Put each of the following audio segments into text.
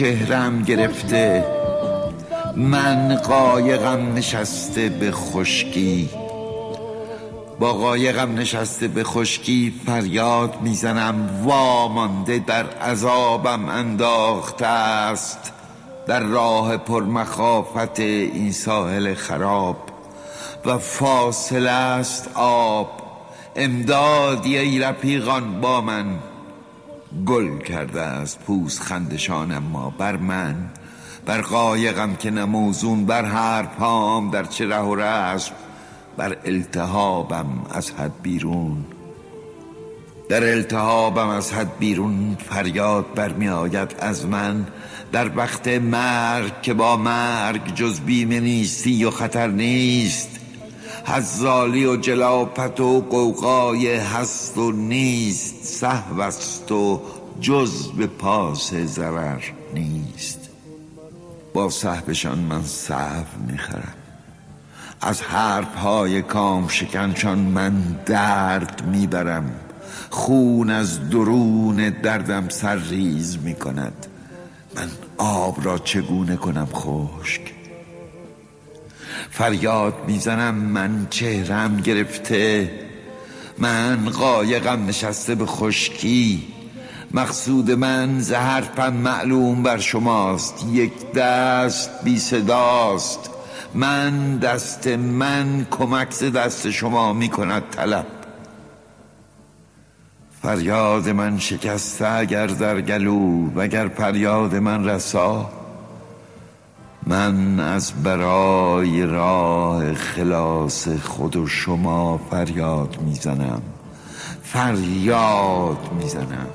چهرم گرفته من قایقم نشسته به خشکی. با قایقم نشسته به خشکی فریاد می‌زنم وامانده در عذابم انداخته است. در راه پرمخافت این ساحل خراب. و فاصله است آب. امدادی ای رفیقان با من. گل کرده است پوست خندشان اما بر من بر قایقم که نموزون بر هر پام در چه ره و رسم بر التهابم از حد بیرون. در التهابم از حد بیرون فریاد برمی آید از من. در وقت مرگ که با مرگ جز بیمه نیستی و خطر نیست. حزالی و جلاپت و قوقای هست و نیست صحو است و جز به پاس ضرر نیست. با صحبشان من صحو می‌خرم. از هر پای کام شکنشان من درد می‌برم. خون از درون دردم سرریز می‌کند. من آب را چگونه کنم خشک؟ فریاد می‌زنم من چهرم گرفته. من قایقم نشسته به خشکی. مقصود من زهرپم معلوم بر شماست. یک دست بی صداست. من دست من کمک ز دست شما می کند طلب. فریاد من شکسته اگر در گلو وگر فریاد من رسا. من از برای راه خلاص خود و شما فریاد می‌زنم. فریاد می‌زنم.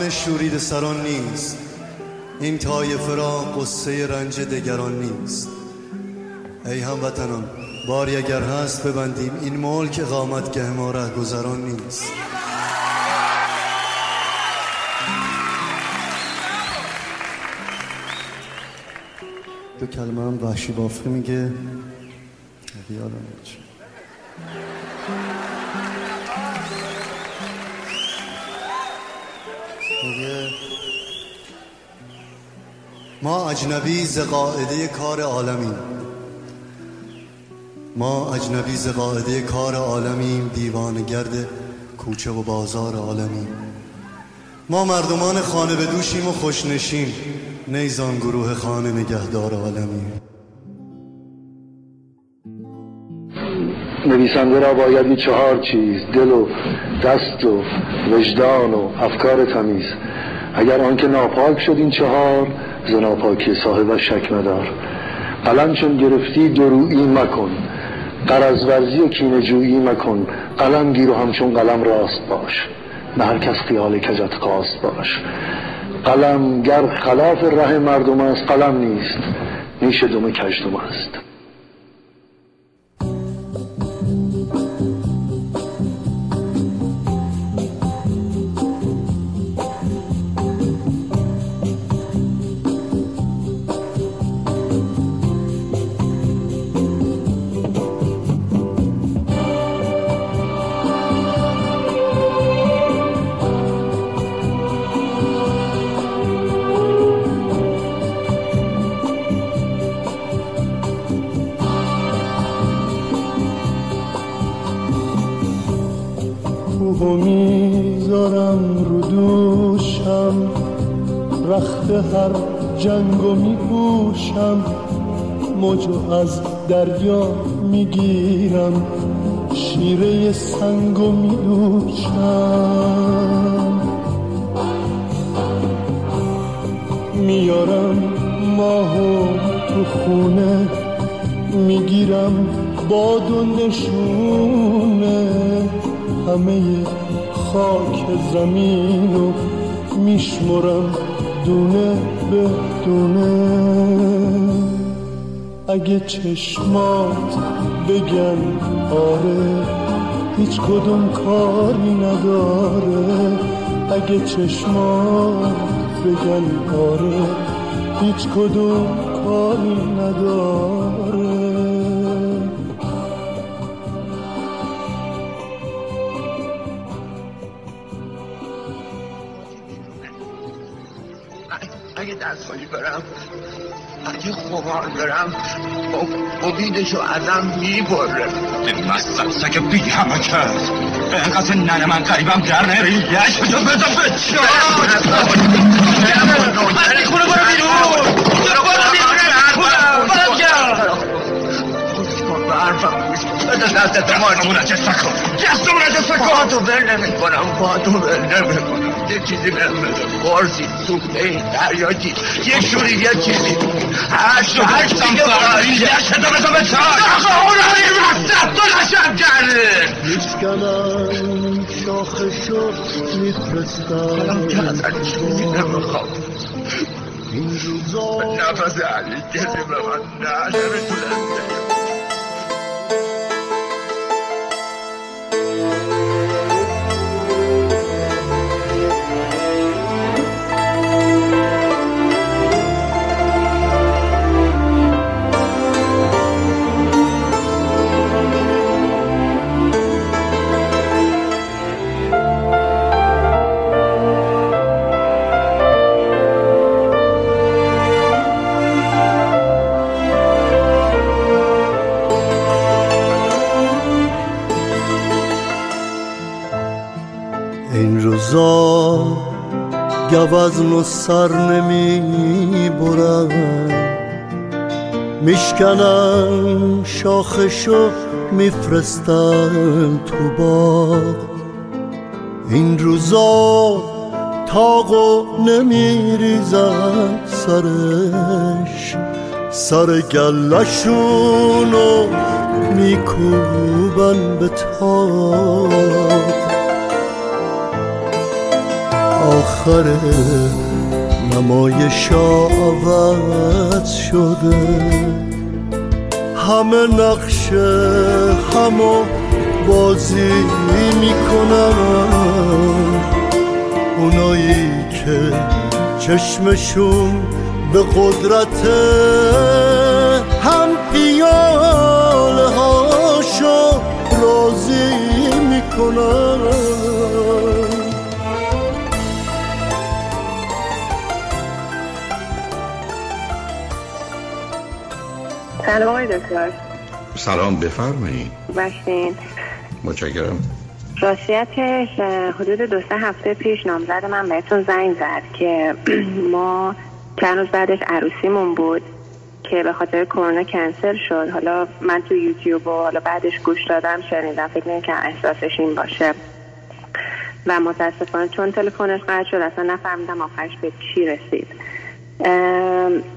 غم شورید سران نیست. این طایفه را قصه رنج دگران نیست. ای هموطنان باری اگر هست ببندیم. این ملک اقامت گه ما ره گذران نیست. دو کلمه هم وحشی بافقی میگه. یادم ما اجنبی ز قاعده کار عالمیم. ما اجنبی ز قاعده کار عالمیم گرد کوچه و بازار عالمیم. ما مردمان خانه به دوشیم و خوشنشین نیزان گروه خانه نگهدار عالمیم. نویسنده را باید این چهار چیز دل و دست و وجدان و افکار تمیز. اگر آنکه ناپاک شد این چهار ز ناپاکی صاحب شک مدار. قلم چون گرفتی درویی مکن. قرض ورزی و کینجویی مکن. قلم گیر و همچون قلم راست باش. نه هر کس خیال کجت قاست باش. قلم گر خلاف ره مردم است قلم نیست. نیش دوم کجدم است. هر جنگو میپوشم. موجو از دریا می‌گیرم. شیره سنگو میدوشم میارم ماهو تو خونه. می‌گیرم باد و نشونه. همه خاک زمین و میشمرم. دونه به دونه اگه چشمات بگن آره هیچ کدوم کاری نداره. اگه چشمات بگن آره هیچ کدوم کاری نداره. اگه خمار برم امیدشو ازم می‌بره. مستم سک بی همه کرد اینقدر ننه من قریبم در نری. یش تو بزا به چه من خونه برو بیرون. برو برو بیرون. به حرفم گوش بده دستت مانمونه چه سکن دستمونه چه سکن با تو بر نمی کنم با تو بر نمی کنم یه چیزی بهم بده. قرصی سوخته دریاچی. یه شوری یه چیزی. هشت و هشت دیگه برای یه شده بزا به چای. اون رو رفتت تو نشد کرده. میشکنم شاخشو میفرستم. که از علی چیزی نمی‌خوام این روزا نفس علی کسی به من نه نمی‌تونه روزا گوزن و سر نمی برم. میشکنم شاخشو میفرستم تو باغ. این روزا تاقو نمیریزم سرش. سر گلشونو میکوبن به تاق. آخر نمایش عوض شده. همه نقشه همو بازی می‌کنن. اونایی که چشمشون به قدرت هم پیاله هاشو راضی می‌کنن. سلام آقای دکتر. سلام بفرمایید. باشین متشکرم. راستیتش حدود دو سه هفته پیش نامزد من بهتون زنگ زد که ما چند روز بعدش عروسیمون بود که به خاطر کرونا کنسل شد. حالا من تو یوتیوب و حالا بعدش گوش دادم شنیدم فکر نمی که احساسش این باشه. و متاسفانه چون تلفنش قطع شد اصلا نفهمیدم آخرش به چی رسید.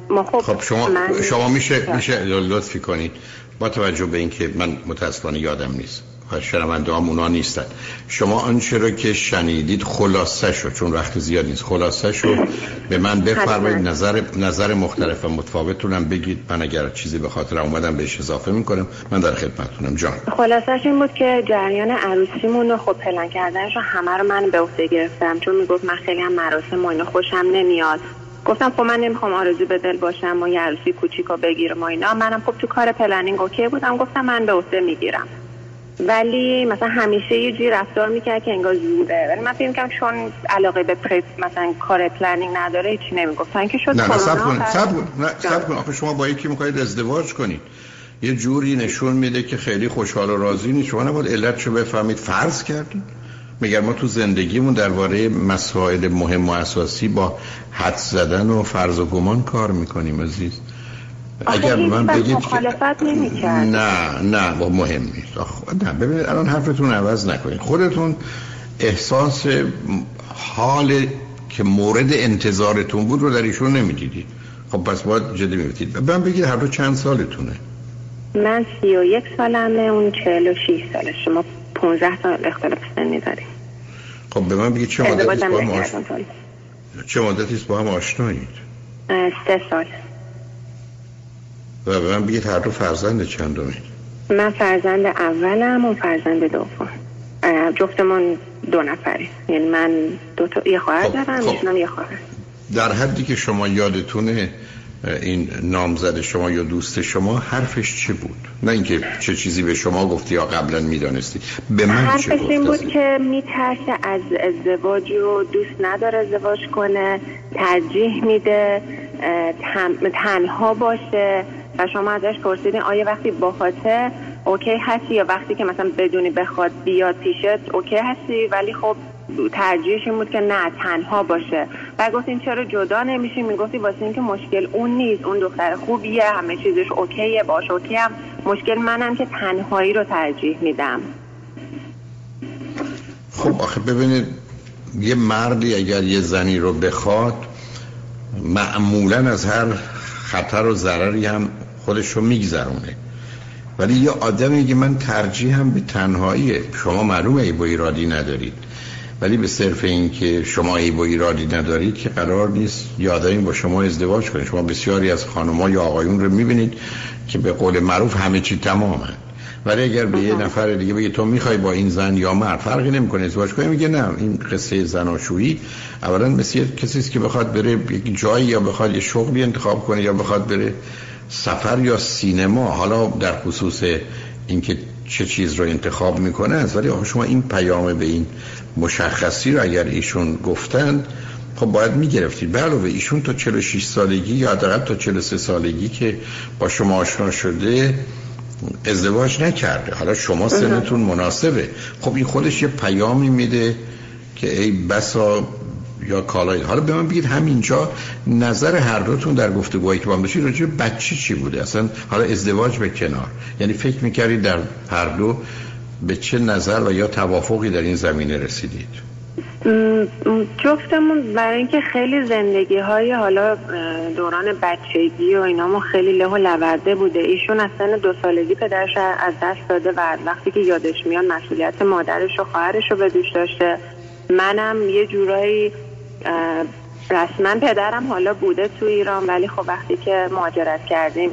ما خب, خب شما شما میشه میشه لطفی کنید. با توجه به اینکه من متاسفانه یادم نیست. و شنونده هم اونا نیستن. شما آنچه رو که شنیدید خلاصه شو چون وقت زیاد نیست. خلاصه شو به من بفرمایید نظر نظر مختلف و متفاوتونم بگید. من اگر چیزی به خاطر اومدم بهش اضافه می‌کنم من در خدمتتونم. جان. خلاصش این بود که جریان عروسیمون رو خب پلن کردنش رو همه رو من به عهده گرفتم. چون می‌گفت من خیلی هم مراسم و خوشم نمیاد. گفتم خب من نمی‌خوام آرزو به دل باشم و یه عروسی کوچیکو بگیرم و اینا. منم خب تو کار planning okay بودم. گفتم من به عهده می‌گیرم. ولی مثلا همیشه یه جوری رفتار می‌کرد که انگار زوده. ولی من فکر کنم چون علاقه به prep مثلا کار planning نداره هیچی نمی‌گفت. اینکه شد نه صبر کن صبر کن. صبر کن. آخه شما با یکی می‌خواید ازدواج کنید یه جوری نشون میده که خیلی خوشحال و راضی نیست. شما نباید علتشو بفهمید. فرض کردید. میگم ما تو زندگیمون درباره مسائل مهم و اساسی با حد زدن و فرض و گمان کار می‌کنیم عزیز. اگر من بگید که نه نه با مهم نیست. نه ببینید الان حرفتون عوض نکنید. خودتون احساس حال که مورد انتظارتون بود رو در ایشون نمی‌دیدید. خب پس باید جدی میبتید من بگید هر دو چند سالتونه؟ من سی و یک سالمه اون چهل و شیش ساله. شما پونزه سال اختلاف سنی داریم خب به من بگید چه مدتی با هم آشنا چه مدتی با هم آشنایید؟ سه سال. و به من بگید هر دو فرزند چند دومید من فرزند اولم و فرزند دوم. جفتمون دو نفری یعنی من دو تا یه خواهر خب، دارم خب. یه خواهر. در حدی که شما یادتونه این نامزد شما یا دوست شما حرفش چه بود؟ نه اینکه چه چیزی به شما گفتی یا قبلا می‌دانستی. به من حرفش چه این بود که میترسه از ازدواج و دوست نداره ازدواج کنه ترجیح میده تنها باشه و شما ازش پرسیدین آیا وقتی با خاطر اوکی هستی یا وقتی که مثلا بدونی بخواد بیاد پیشت اوکی هستی؟ ولی خب ترجیحش این بود که نه تنها باشه. و گفتیم چرا جدا نمیشی می‌گفتی واسه اینکه مشکل اون نیست اون دختر خوبیه همه چیزش اوکیه باش اوکی هم مشکل منم که تنهایی رو ترجیح میدم. خب آخه ببینید یه مردی اگر یه زنی رو بخواد معمولا از هر خطر و ضرری هم خودش رو میگذرونه. ولی یه آدمی که من ترجیح هم به تنهاییه شما معلومه ای با ایرادی ندارید. ولی به صرف این که شما ای با ایرادی ندارید که قرار نیست یادایی با شما ازدواج کنید. شما بسیاری از خانم‌ها یا آقایون رو می‌بینید که به قول معروف همه چی تمامن. ولی اگر به یه نفر دیگه بگه تو می‌خوای با این زن یا مرد فرقی نمی‌کنه ازدواج کنی؟ میگه نه. این قصه زناشویی اولا مثل کسی که بخواد بره یک جایی یا بخواد یه شغلی انتخاب کنه یا بخواد بره سفر یا سینما حالا در خصوص اینکه چه چیز رو انتخاب می‌کنه است ولی شما این پیام به این مشخصی رو اگر ایشون گفتن خب باید می‌گرفتید. به علاوه ایشون تا 46 سالگی یا حداقل تا 43 سالگی که با شما آشنا شده ازدواج نکرده. حالا شما سنتون مناسبه. خب این خودش یه پیامی میده که ای بسا یا کالای حالا به من بگید همینجا نظر هر دوتون در گفتگوهایی که با هم داشتید راجع بچه چی بوده؟ اصلا حالا ازدواج به کنار. یعنی فکر می‌کردید در هر دو به چه نظر و یا توافقی در این زمینه رسیدید؟ جفتمون برای اینکه خیلی زندگی های حالا دوران بچگی و اینا خیلی له و لورده بوده ایشون از سن دو سالگی پدرش از دست داده و وقتی که یادش میاد مسئولیت مادرش و خواهرش رو به دوش داشته. منم یه جورایی رسما پدرم حالا بوده تو ایران ولی خب وقتی که مهاجرت کردیم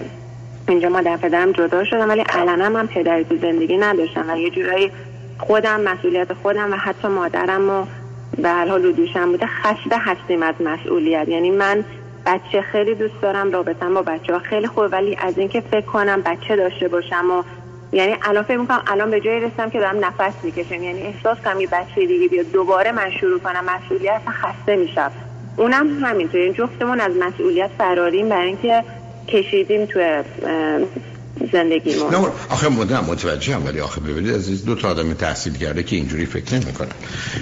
اینجا مادر پدرم جدا شدم ولی علنا من پدری تو زندگی نداشتم و یه جورایی خودم مسئولیت خودم و حتی مادرم و به هر حال دوشم بوده خسته هستیم از مسئولیت. یعنی من بچه خیلی دوست دارم رابطم با بچه ها خیلی خوب ولی از اینکه فکر کنم بچه داشته باشم و یعنی الان فکر می‌کنم الان به جایی رسیدم که دارم نفس می‌کشم. یعنی احساس کنم یه بچه دیگه بیاد. دوباره من شروع کنم مسئولیت خسته میشم. اونم همینطور این جفتمون از مسئولیت فراریم برای اینکه کشیدیم تو زندگی نه آخه مدام متوجه هم ولی آخه ببینید از دو تا آدم تحصیل کرده که اینجوری فکر نمی کنن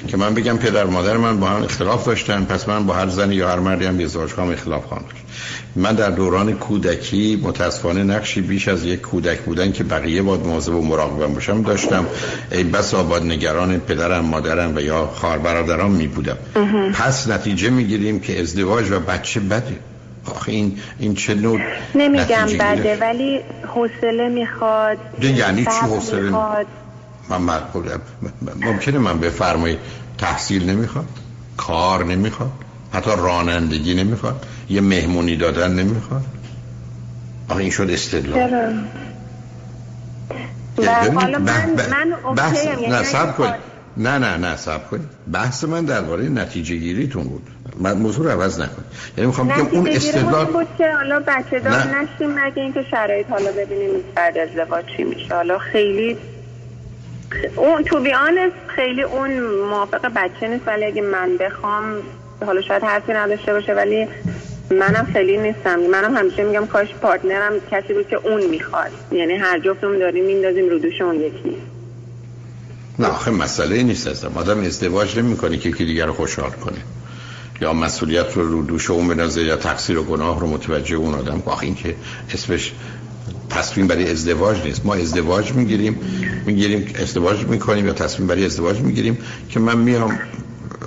که من بگم پدر مادر من با هم اختلاف داشتن پس من با هر زنی یا هر مردی هم ازدواج کنم اختلاف خواهم داشت. من در دوران کودکی متاسفانه نقشی بیش از یک کودک بودن که بقیه باید مواظب و مراقبم باشم داشتم. ای بس آباد نگران پدرم مادرم و یا خواهر برادرام می بودم پس نتیجه می‌گیریم که ازدواج و بچه بده. آخه این این چه نوع نمیگم بده ولی حوصله می‌خواد یعنی چی حوصله می‌خواد؟ من ممکنه من بفرمایید تحصیل نمی‌خواد کار نمی‌خواد حتی رانندگی نمی‌خواد یه مهمونی دادن نمی‌خواد؟ آخه این شد استدلال. چرا؟ یعنی حالا من, من بحث یعنی نه سب کن نه نه نه سب کن بحث من درباره نتیجه گیریتون بود. موضوع رو عوض نکن یعنی می‌خوام بگم اون استدلال بود که حالا بچه دار نشیم؟ مگه اینکه شرایط حالا ببینیم بعد ازدواج چی میشه؟ حالا خیلی اون تو بیان خیلی اون موافق بچه نیست ولی اگه من بخوام حالا شاید حرفی نداشته باشه ولی منم خیلی نیستم. منم همیشه میگم کاش پارتنرم کسی بود که اون می‌خواد. یعنی هر جفتمون داریم میندازیم رو دوش اون یکی. نه آخه مسئله نیست ازم آدم ازدواج نمی‌کنه که یکی دیگر رو خوشحال کنه. یا مسئولیت رو رو دوش اون بنازه یا تقصیر و گناه رو متوجه اون آدم. آخه این که اسمش تصمیم برای ازدواج نیست. ما ازدواج می‌گیریم می‌گیریم ازدواج می‌کنیم یا تصمیم برای ازدواج می‌گیریم که من میام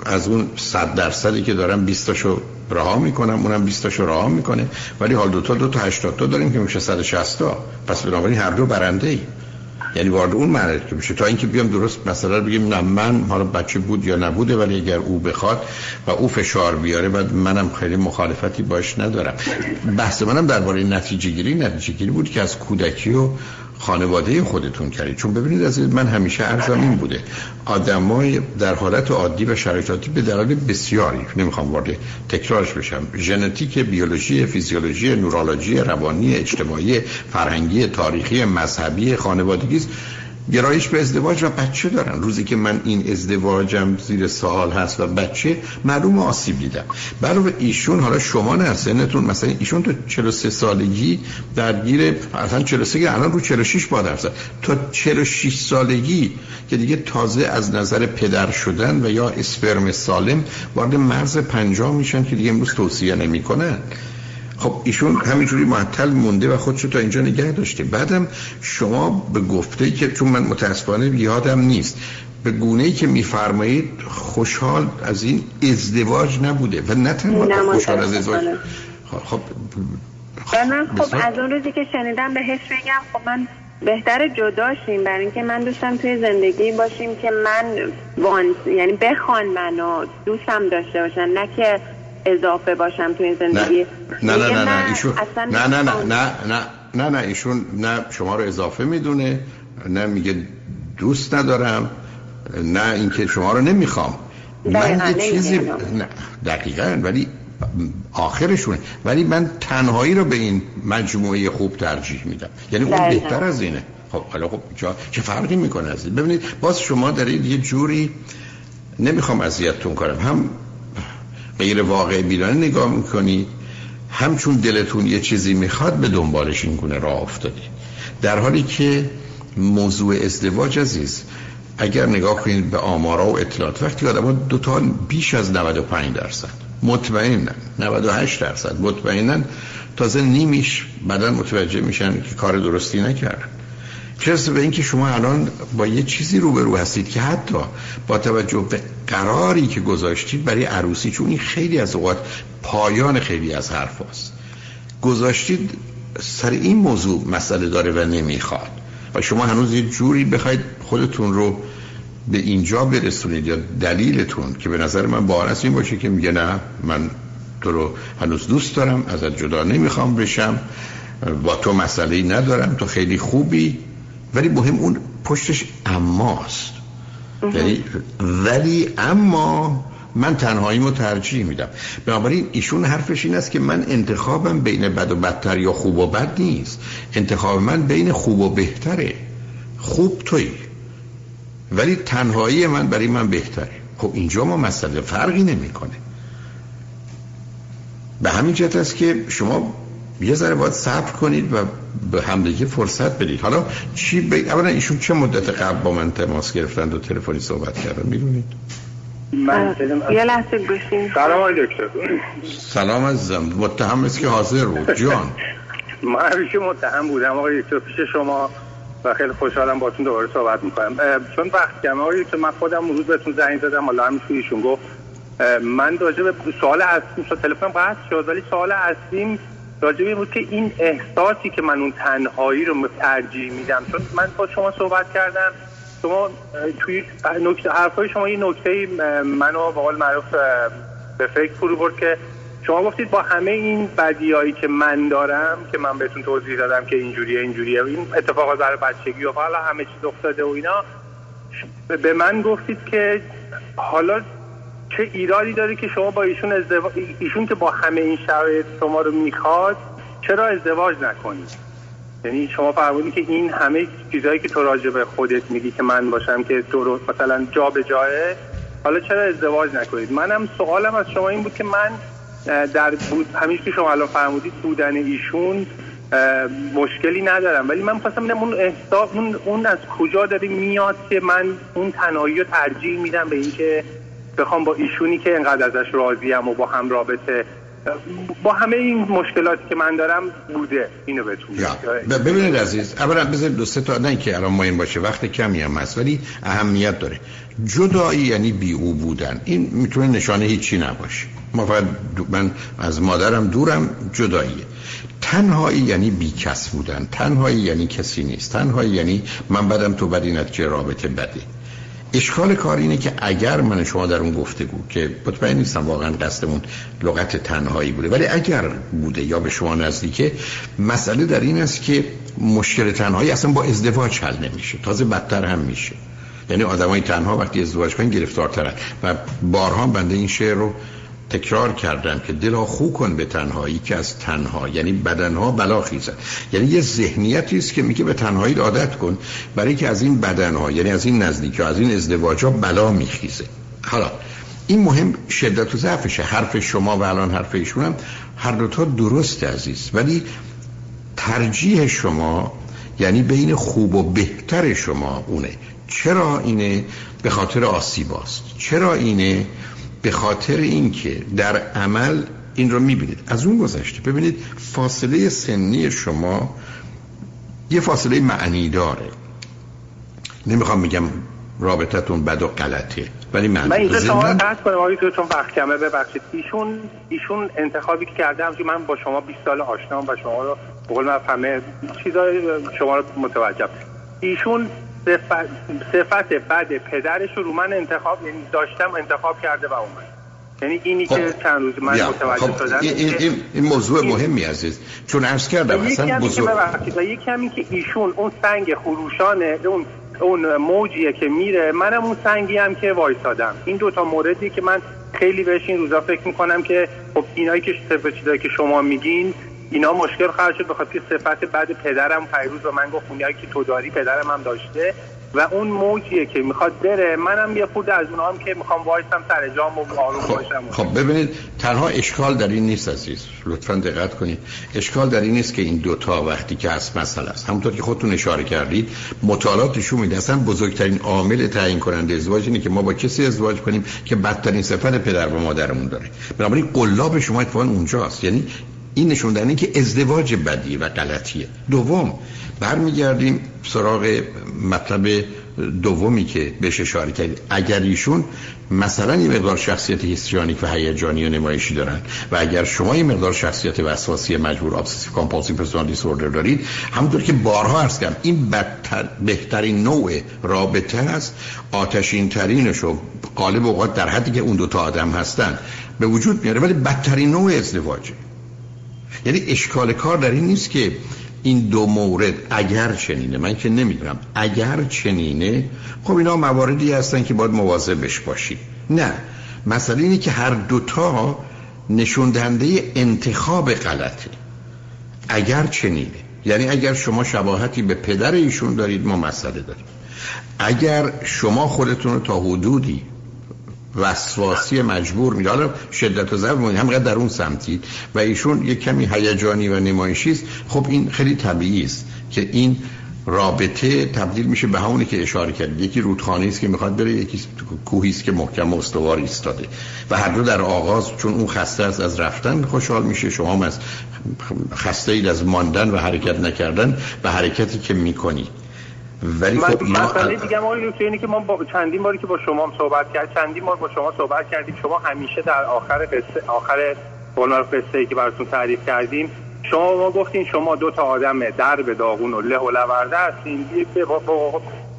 از اون صد درصدی که دارم 20 تاشو رها می‌کنم اونم 20 تاشو رها می‌کنه. ولی حال دو تا دو تا 80 تا داریم که میشه 160 تا. پس بنابراین هر دو برنده ای یعنی وارد اون معنی که میشه. تا اینکه بیام درست مثلا بگیم نه من حالا بچه بود یا نبوده ولی اگر او بخواد و او فشار بیاره بعد منم خیلی مخالفتی باش ندارم. بحث منم درباره نتیجه گیری نتیجه گیری بود که از کودکی و خانواده خودتون کردید. چون ببینید از من همیشه ارزم این بوده. آدمای در حالت عادی و شرایطاتی به دلایل بسیاری نمی‌خوام وارد تکرارش بشم ژنتیک بیولوژی فیزیولوژی نورولوژی روانی اجتماعی فرهنگی تاریخی مذهبی خانوادگی است. گرایش به ازدواج و بچه دارن. روزی که من این ازدواجم زیر سال هست و بچه معلوم آسیب دیدم. برای ایشون حالا شما نه سنتون مثلا ایشون تو 43 سالگی درگیر اصلا 43 الان رو 46 با درصد تا 46 سالگی که دیگه تازه از نظر پدر شدن و یا اسپرم سالم وارد مرز 50 میشن که دیگه امروز توصیه نمی‌کنن. خب ایشون همینجوری معطل مونده و خودشو تا اینجا نگه داشته. بعدم شما به گفته که چون من متاسفانه یادم نیست به گونه ای که میفرمایید خوشحال از این ازدواج نبوده و نه تنها خوشحال از ازدواج. خب خب من خب از اون روزی که شنیدم بهش بگم خب من بهتر جداشیم برای اینکه من دوستم توی زندگی باشیم که من وان یعنی بخوان منو دوستم داشته باشن نه که اضافه باشم تو این زندگی؟ نه. نه نه نه ایشون نه نه نه نه نه نه نه ایشون نه شما رو اضافه می‌دونه نه میگه دوست ندارم نه اینکه شما رو نمی‌خوام. من یه چیزی نه دقیقا ولی آخرشونه. ولی من تنهایی رو به این مجموعه خوب ترجیح میدم. یعنی اون بهتر از اینه. خب حالا خب چه فرقی می‌کنه از این ببینید باز شما دارید یه جوری نمی‌خوام اذیتتون کنم. هم غیر واقع بیرانه نگاه می‌کنید همچون دلتون یه چیزی می‌خواد به دنبالش این گونه راه افتادی. در حالی که موضوع ازدواج عزیز اگر نگاه کنید به آمارا و اطلاعات وقتی آدم دو تا بیش از 95 درصد مطمئنن 98 درصد مطمئنن تازه نیمیش بعدا متوجه میشن که کار درستی نکردن چرا به اینکه شما الان با یه چیزی روبرو هستید که حتی با توجه به قراری که گذاشتید برای عروسی چون این خیلی از اوقات پایان خیلی از حرف هست. گذاشتید سر این موضوع مسئله داره و نمی‌خواد و شما هنوز یه جوری بخواید خودتون رو به اینجا برسونید یا دلیلتون که به نظر من بارس این باشه که میگه نه من تو رو هنوز دوست دارم ازت جدا نمی‌خوام بشم با تو مسئله ندارم تو خیلی خوبی ولی مهم اون پشتش اماست. ولی ولی اما من تنهاییمو ترجیح میدم. بنابراین ایشون حرفش این است که من انتخابم بین بد و بدتر یا خوب و بد نیست. انتخاب من بین خوب و بهتره. خوب توی. ولی تنهایی من برای من بهتره. خب اینجا ما مسئله فرقی نمی‌کنه. به همین جهت است که شما یه ذره باید صبر کنید و به همدیگه فرصت بدید. حالا چی ب... اولا ایشون چه مدت قبل با من تماس گرفتن و تلفنی صحبت کردن؟ می‌دونید؟ من یه لحظه سلام آقای دکتر. سلام عزیزم. متهم است که حاضر بود. جان من همیشه متهم بودم آقای دکتر. پیش شما و خیلی خوشحالم باتون دوباره صحبت می‌کنم. چون وقت کم آقای دکتر من خودم روز بهتون زنگ زدم. حالا همین ایشون گفت من راجع به سوال اصلیم شد. تلفن قطع شد ولی سوال اصلیم راجع به بود که این احساسی که من اون تنهایی رو ترجیح میدم. چون من با شما صحبت کردم شما توی نکته حرفای شما یه نکته منو با قول معروف به فکر فرو برد که شما گفتید با همه این بدیایی که من دارم که من بهتون توضیح دادم که اینجوریه اینجوریه این اتفاقات برای بچگی و حالا همه چیز افتاده و اینا به من گفتید که حالا چه ایرادی داره که شما با ایشون ازدواج ایشون که با همه این شرایط شما رو می‌خواد چرا ازدواج نکنید یعنی شما فرمودید که این همه چیزهایی که تو راجع به خودت میگی که من باشم که تو مثلا جا به جاه حالا چرا ازدواج نکنید؟ منم سوالم از شما این بود که من در بود همیشه که شما الان فرمودید بودن ایشون مشکلی ندارم. ولی من خواستم اون احساس اون, اون از کجا داره میاد که من اون تنهایی رو ترجیح میدم به اینکه بخوام با ایشونی که انقدر ازش راضیم و با هم رابطه با همه این مشکلاتی که من دارم بوده اینو بهتون ببینید عزیز اولا بذارید دو سه تا نه که الان مهم باشه وقت کمی هم هست ولی اهمیت داره. جدایی یعنی بی او بودن. این می‌تونه نشانه هیچی نباشه. ما فقط من از مادرم دورم جداییه. تنهایی یعنی بی کس بودن. تنهایی یعنی کسی نیست. تنهایی یعنی من بدم تو بدینت که رابطه بده. اشکال کار اینه که اگر من شما در اون گفتگو که مطمئن نیستم واقعا قصدمون لغت تنهایی بوده ولی اگر بوده یا به شما نزدیکه مسئله در این است که مشکل تنهایی اصلا با ازدواج حل نمیشه. تازه بدتر هم میشه. یعنی آدمای تنها وقتی ازدواج کنن گرفتارترن و بارها بنده این شعر رو تکرار کردم که دلا خو کن به تنهایی که از تنها یعنی بدنها بلا خیزن یعنی یه ذهنیتی است که میگه به تنهایی عادت کن برای که از این بدنها یعنی از این نزدیکی از این ازدواج ها بلا میخیزه. حالا این مهم شدت و ضعفشه حرف شما و الان حرف ایشون هم هر دوتا درست عزیز. ولی ترجیح شما یعنی بین خوب و بهتر شما اونه. چرا اینه؟ به خاطر آسیباست چرا اینه؟ به خاطر اینکه در عمل این رو می‌بینید. از اون گذشته. ببینید فاصله سنی شما یه فاصله معنی داره. نمی‌خوام میگم رابطتون بد و غلطه ولی من من اینجا شما قصد کنم آقای چون وقت کمه ببخشید. ایشون ایشون انتخابی که کرده همچون من با شما 20 سال آشنام و شما رو بقول من همه چیزای شما رو متوجه ایشون صفت, صفت بد پدرش رو من انتخاب یعنی داشتم انتخاب کرده و اومد یعنی اینی خب. که چند روز من متوجه خب. شدم این, این, این موضوع مهمی عزیز چون عرض کردم اصلا بزرگ یکی همین که ایشون اون سنگ خروشانه اون اون موجیه که میره منم اون سنگی هم که وایسادم این دوتا موردی که من خیلی بهش این روزا فکر می‌کنم که خب اینایی که چیزایی که شما میگین اینا مشکل خواهد شد بخاطر صفت بعد پدرم پیروز و من گفت اونایی که تو داری پدرم هم داشته و اون موجیه که می‌خواد بره منم یه خود از اونها هم که می‌خوام وایسم سر جام و آروم خب، باشم. خب ببینید تنها اشکال در این نیست عزیز لطفا دقت کنید. اشکال در این نیست که این دوتا وقتی که هست مسئله است. همونطور که خودتون اشاره کردید مطالعاتشون میده. اصلا بزرگترین عامل تعیین کننده ازدواج اینه که ما با کسی ازدواج کنیم که بدترین صفت پدر و مادرمون داره. بنابراین قلاب شما اتفاقا اونجاست. یعنی این نشون دهنده که ازدواج بدی و غلطیه. دوم برمیگردیم سراغ مطلب دومی که بهش اشاره کردید اگر ایشون مثلا یه مقدار شخصیت histrionic و هیجانی و نمایشی دارن و اگر شما یه مقدار شخصیت وسواسی مجبور obsessive compulsive personality disorder دارید همونطور که بارها عرض کردم این بدتر بهترین نوع رابطه است آتشین ترینش و غالب اوقات در حدی که اون دو تا آدم هستن به وجود میاره ولی بدترین نوع ازدواجه. یعنی اشکال کار در این نیست که این دو مورد اگر چنینه. من که نمی‌دونم. اگر چنینه خب اینا مواردی هستن که باید مواظبش باشی. نه. مسئله اینه که هر دوتا نشون دهنده انتخاب غلطه. اگر چنینه. یعنی اگر شما شباهتی به پدر ایشون دارید ما مسئله داریم. اگر شما خودتون رو تا حدودی وسواسی مجبور میده حالا شدت و ضعف همقدر در اون سمتی. و ایشون یک کمی هیجانی و نمایشی است. خب این خیلی طبیعی است که این رابطه تبدیل میشه به همونی که اشاره کرد. یکی رودخانه است که می‌خواد بره یکی کوهی است که محکم و استوار ایستاده. و هر دو در آغاز چون اون خسته است از رفتن خوشحال میشه. شما هم از خسته اید از ماندن و حرکت نکردن و حرکتی که می‌کنی. ولی خب مسئله دیگه ما اینه که ما با چندین باری که با شما هم صحبت کرد چندین بار با شما صحبت کردیم شما همیشه در آخر قصه آخر قصه ای که براتون تعریف کردیم شما ما گفتین شما دو تا آدم در به داغون و له و لورده هستین به,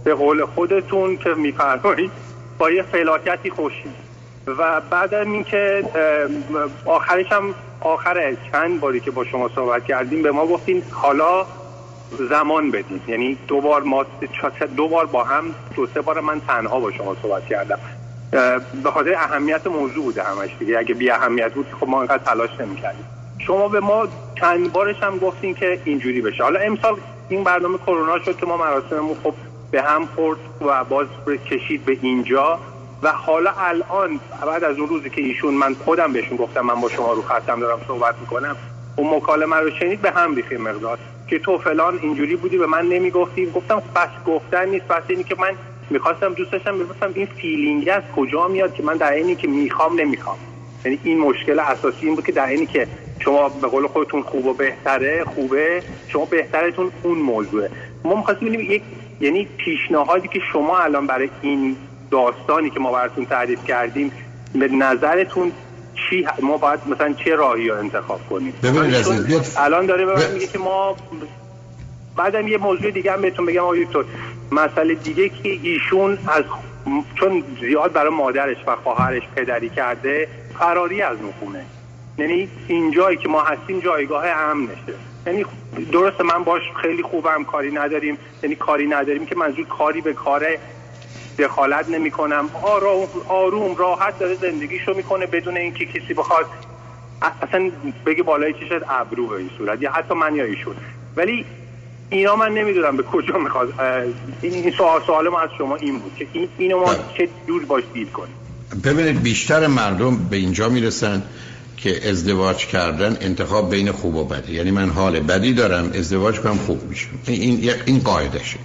به قول خودتون که میفرمایید با یه فلاکتی خوشید و بعد اینکه آخرش هم آخر چند باری که با شما صحبت کردیم به ما گفتین حالا زمان بدین. یعنی دو بار ما دو بار با هم دو سه بار من تنها با شما صحبت کردم. به خاطر اهمیت موضوع بوده همش دیگه. اگه بی اهمیت بود خب ما انقدر تلاش نمی‌کردیم. شما به ما چند بارش هم گفتین که اینجوری بشه. حالا امسال این برنامه کرونا شد که ما مراسممون خب به هم خورد و باز کشید به اینجا. و حالا الان بعد از اون روزی که ایشون من خودم بهشون گفتم من با شما رو خطم دارم صحبت می‌کنم اون مکالمه رو شنید به هم ریخیم مقدار. که تو فلان اینجوری بودی به من نمی‌گفتی. گفتم بس گفتن نیست. بس اینی که من می‌خواستم دوست داشتم بپرسم این فیلینگ از کجا میاد که من در اینی که می‌خوام نمی‌خوام. یعنی این مشکل اساسی این بود که در اینی که شما به قول خودتون خوب و بهتره خوبه شما بهترتون اون موضوعه. ما می‌خواستیم ببینیم یک یعنی پیشنهادی که شما الان برای این داستانی که ما براتون تعریف کردیم به نظرتون چی ما باید مثلا چه راهی رو انتخاب کنیم؟ الان داره به میگه که ما بعدم یه موضوع دیگه هم بهتون بگم آقای دکتر. مسئله دیگه که ایشون از چون زیاد برای مادرش و خواهرش پدری کرده فراری از نخونه یعنی این جایی که ما هستیم جایگاه نشه یعنی درسته من باش خیلی خوبم کاری نداریم. یعنی کاری نداریم که منظور کاری به کاره دخالت نمی کنم آروم, آروم راحت داره زندگیشو می‌کنه بدون اینکه کسی بخواد اصلا بگه بالای چشت ابرو به این صورت. یا حتی من یا ایشون. ولی اینا من نمی‌دونم به کجا می‌خواد. این سوال سوال ما از شما این بود که این اینو ما. چه دور باش دید کنیم. ببینید بیشتر مردم به اینجا می‌رسن که ازدواج کردن انتخاب بین خوب و بدی یعنی من حال بدی دارم ازدواج کنم خوب میشه. این این قاعدشه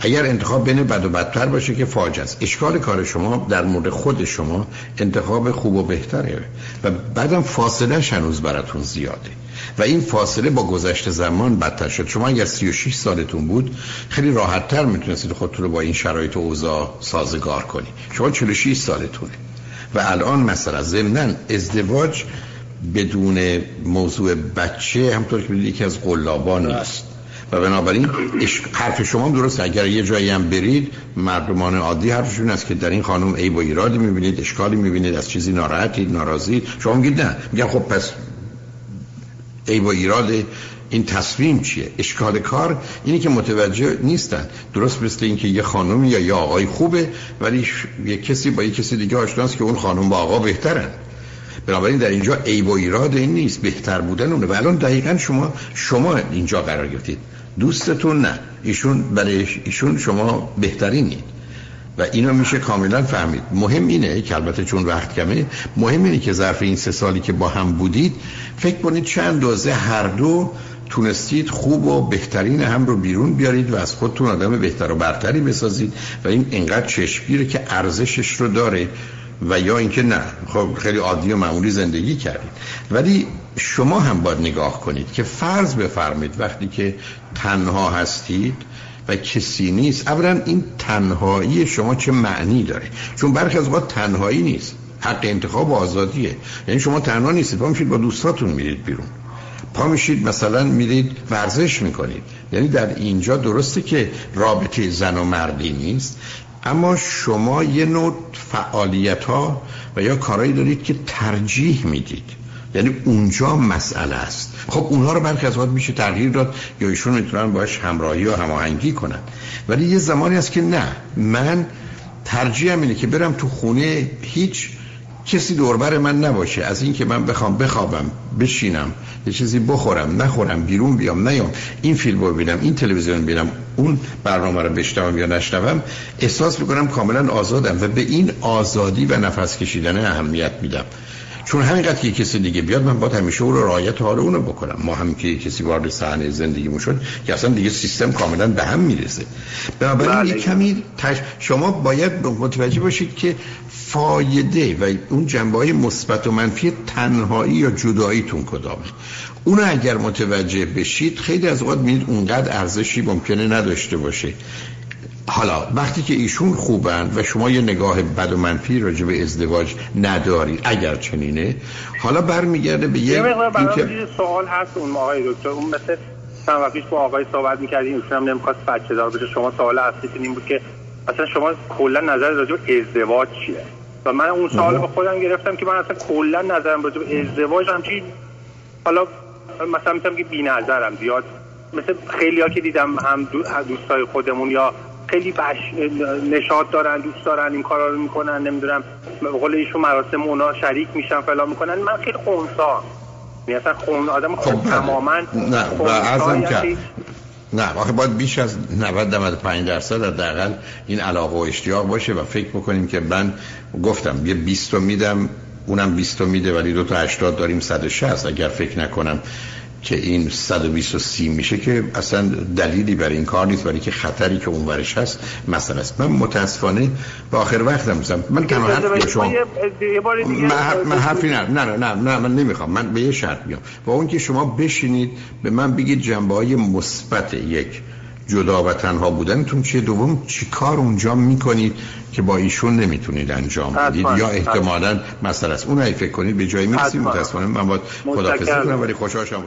اگر انتخاب بین بد و بدتر باشه که فاجعه است. اشکال کار شما در مورد خود شما انتخاب خوب و بهتره. و بعدم فاصله هنوز براتون زیاده. و این فاصله با گذشت زمان بدتر شد. شما اگر 36 سالتون بود خیلی راحت تر می‌تونستید خودتون رو با این شرایط و اوضاع سازگار کنید. شما 46 سالتونه. و الان مثلا ضمن ازدواج بدون موضوع بچه همطور که یکی از قلابان است و بنابراین حرف شما درست اگر یه جایی هم برید مردمان عادی حرفشون است که در این خانم عیب و ایرادی می‌بینید اشکالی می‌بینید از چیزی ناراحتید ناراضی. شما میگید نه. میگن خب پس عیب و ایراد این تصمیم چیه؟ اشکال کار اینی که متوجه نیستن. درست مثل اینکه یه خانم یا یه آقای خوبه ولی یه کسی با یه کسی دیگه آشناست که اون خانم با آقا بهترن. بنابراین در اینجا عیب و ایراد این نیست. بهتر بودن اونه. و الان دقیقا شما شما اینجا قرار گرفتید. دوستتون نه. ایشون برای ایشون شما بهترینید و اینو میشه کاملا فهمید. مهم اینه که البته چون وقت کمه مهم اینه که ظرف این سه سالی که با هم بودید فکر کنید چند دوزه هر دو تونستید خوب و بهترین هم رو بیرون بیارید و از خودتون آدم بهتر و برتری بسازید و این انقدر چشمگیره که ارزشش رو داره و یا اینکه نه. خب خیلی عادی و معمولی زندگی کردید. ولی شما هم باید نگاه کنید که فرض بفرمید وقتی که تنها هستید و کسی نیست اولا این تنهایی شما چه معنی داره؟ چون برخی از وقت تنهایی نیست حق انتخاب و آزادیه. یعنی شما تنها نیستید پا میشید با دوستاتون میرید بیرون. پا میشید مثلا میرید ورزش می‌کنید. یعنی در اینجا درسته که رابطه زن و مردی نیست اما شما یه نوع فعالیت ها و یا کارهایی دارید که ترجیح می‌دید. یعنی اونجا مسئله است. خب اونها رو برخی از وقت میشه تغییر داد یا ایشون می‌تونن باش همراهی و هماهنگی کنن. ولی یه زمانی است که نه. من ترجیحم اینه که برم تو خونه هیچ کسی دوربر من نباشه. از اینکه من بخوام بخوابم بشینم یه چیزی بخورم نخورم بیرون بیام نیام این فیلم ببینم این تلویزیون ببینم اون برنامه رو بشنوم یا نشنوم احساس می‌کنم کاملا آزادم و به این آزادی و نفس کشیدن اهمیت میدم. چون همینقدر که کسی دیگه بیاد من باید همیشه او رو رعایت حال اونو بکنم. ما هم که کسی وارد صحنه زندگیمون شد که اصلا دیگه سیستم کاملا به هم می‌رسه. بنابراین بله. یک کمی تش... شما باید متوجه باشید که فایده و اون جنبه های مثبت و منفی تنهایی یا جداییتون کدامه اون اگر متوجه بشید خیلی از اوقات می‌دید اونقدر ارزشی ممکنه نداشته باشه. حالا وقتی که ایشون خوبن و شما یه نگاه بد و منفی راجع به ازدواج ندارید اگر چنینه حالا برمیگرده به یه اینکه- سوال هست اون آقای دکتر. اون مثل چند وقت پیش با آقای صحبت می‌کردیم ایشون هم نمی‌خواست بچه دار بشه. شما سوال اصلیتون این بود که اصلا شما کلا نظر راجع به ازدواج چیه؟ و من اون سوال به خودم گرفتم که من اصلا کلا نظرم راجع به ازدواج همچین حالا مثلا می‌تونم که بی‌نظرم زیاد مثل خیلی ها که دیدم هم دوستای خودمون یا خیلی بش نشاط دارن دوست دارن این کارا رو می‌کنن نمی‌دونم قول ایشون مراسم اونا شریک میشن فلان می‌کنن من خیلی خونسا یعنی اصلا خون آدم خب خون. تماما نه و ارزم کرد. نه آخه باید بیش از 90 95 درصد حداقل این علاقه و اشتیاق باشه و فکر بکنیم که من گفتم یه 20 رو میدم اونم 20 رو میده ولی دو تا 80 داریم 160 اگر فکر نکنم که این 120 و 30 میشه که اصلا دلیلی برای این کار نیست برای که خطری که اون ورش هست مثلا است. من متاسفانه به آخر وقتم میزم من تنها حرفی که شما من, حرف- حرفی نه نه نه نه من نمی‌خوام. من به یه شرط میام با اون که شما بشینید به من بگید جنبه های مثبت یک جدا و تنها بودنتون چیه؟ دوم چی کار اونجا می‌کنید که با ایشون نمی‌تونید انجام بدید؟ یا احتمالا مسئله است. اون فکر کنید به جایی می‌رسید. متاسفانه من باید متشکرم. کنم ولی خوشحال شدم